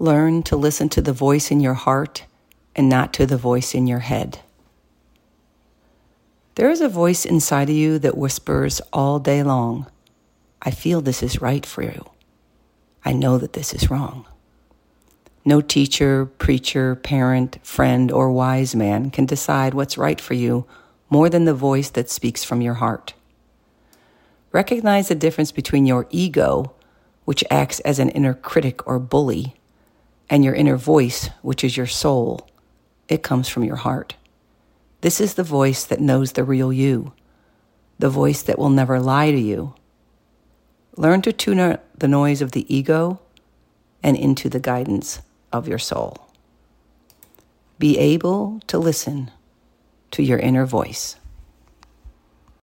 Learn to listen to the voice in your heart and not to the voice in your head. There is a voice inside of you that whispers all day long, I feel this is right for you. I know that this is wrong. No teacher, preacher, parent, friend, or wise man can decide what's right for you more than the voice that speaks from your heart. Recognize the difference between your ego, which acts as an inner critic or bully, and your inner voice, which is your soul. It comes from your heart. This is the voice that knows the real you, the voice that will never lie to you. Learn to tune out the noise of the ego and into the guidance of your soul. Be able to listen to your inner voice.